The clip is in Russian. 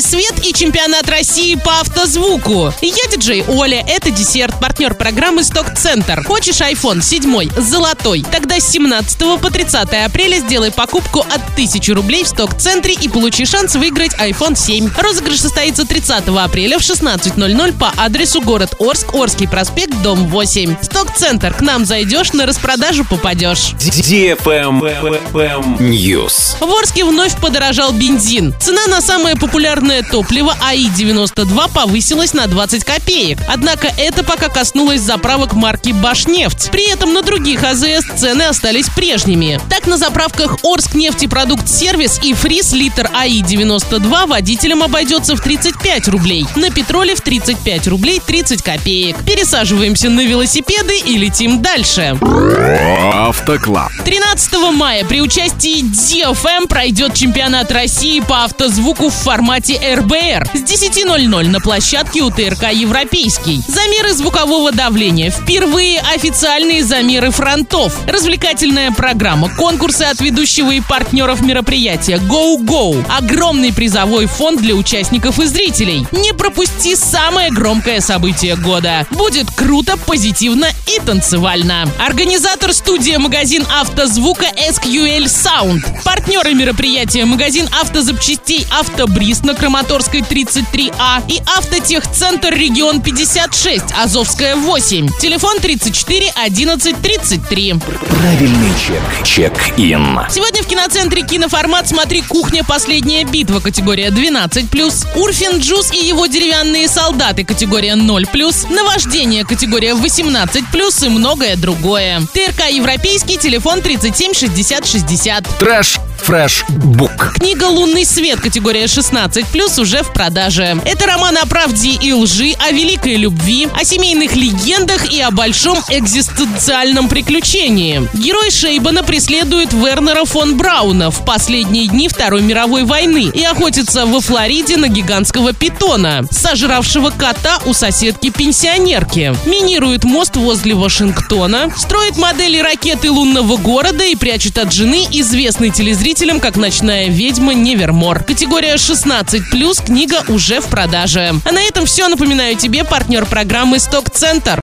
лунный свет и чемпионат России по автозвуку. Я диджей Оля, это десерт, партнер программы Сток Центр. Хочешь iPhone 7, золотой? Тогда с 17 по 30 апреля сделай покупку от 1000 рублей в Сток Центре и получи шанс выиграть iPhone 7. Розыгрыш состоится 30 апреля в 16.00 по адресу город Орск, Орский проспект, дом 8. Центр, к нам зайдешь, на распродажу попадешь. News. В Орске вновь подорожал бензин. Цена на самое популярное топливо АИ-92 повысилась на 20 копеек. Однако это пока коснулось заправок марки Башнефть. При этом на других АЗС цены остались прежними. Так на заправках Орск нефтепродукт сервис и фриз литр АИ-92 водителям обойдется в 35 рублей. На петроле в 35 рублей 30 копеек. Пересаживаемся на велосипеды и летим дальше. Автоклаб. 13 мая при участии DFM пройдет чемпионат России по автозвуку в формате РБР с 10.00 на площадке УТРК «Европейский». Замеры звукового давления. Впервые официальные замеры фронтов. Развлекательная программа, конкурсы от ведущего и партнеров мероприятия Go Go. Огромный призовой фонд для участников и зрителей. Не пропусти самое громкое событие года. Будет круто, позитивно и танцевально. Организатор студия магазин автозвука SQL Sound. Партнеры мероприятия магазин автозапчастей Автобриз на Краматорской 33А и Автотехцентр регион 56 Азовская 8. Телефон 34 11 33. Правильный чек. Check-in. Сегодня в киноцентре киноформат «Смотри, кухня. Последняя битва» категория 12+, Урфин Джуз и его деревянные солдаты категория 0+, Наваждение категория 18+, и многое другое. ТРК «Европейский», телефон 37 60 60. Трэш. Fresh. Book. Книга «Лунный свет» категория 16+, уже в продаже. Это роман о правде и лжи, о великой любви, о семейных легендах и о большом экзистенциальном приключении. Герой Шейбона преследует Вернера фон Брауна в последние дни Второй мировой войны и охотится во Флориде на гигантского питона, сожравшего кота у соседки-пенсионерки. Минирует мост возле Вашингтона, строит модели ракеты лунного города и прячет от жены известный телезрителям как ночная ведьма Невермор. Категория 16+, книга уже в продаже. А на этом все. Напоминаю тебе партнер программы «Сток Центр».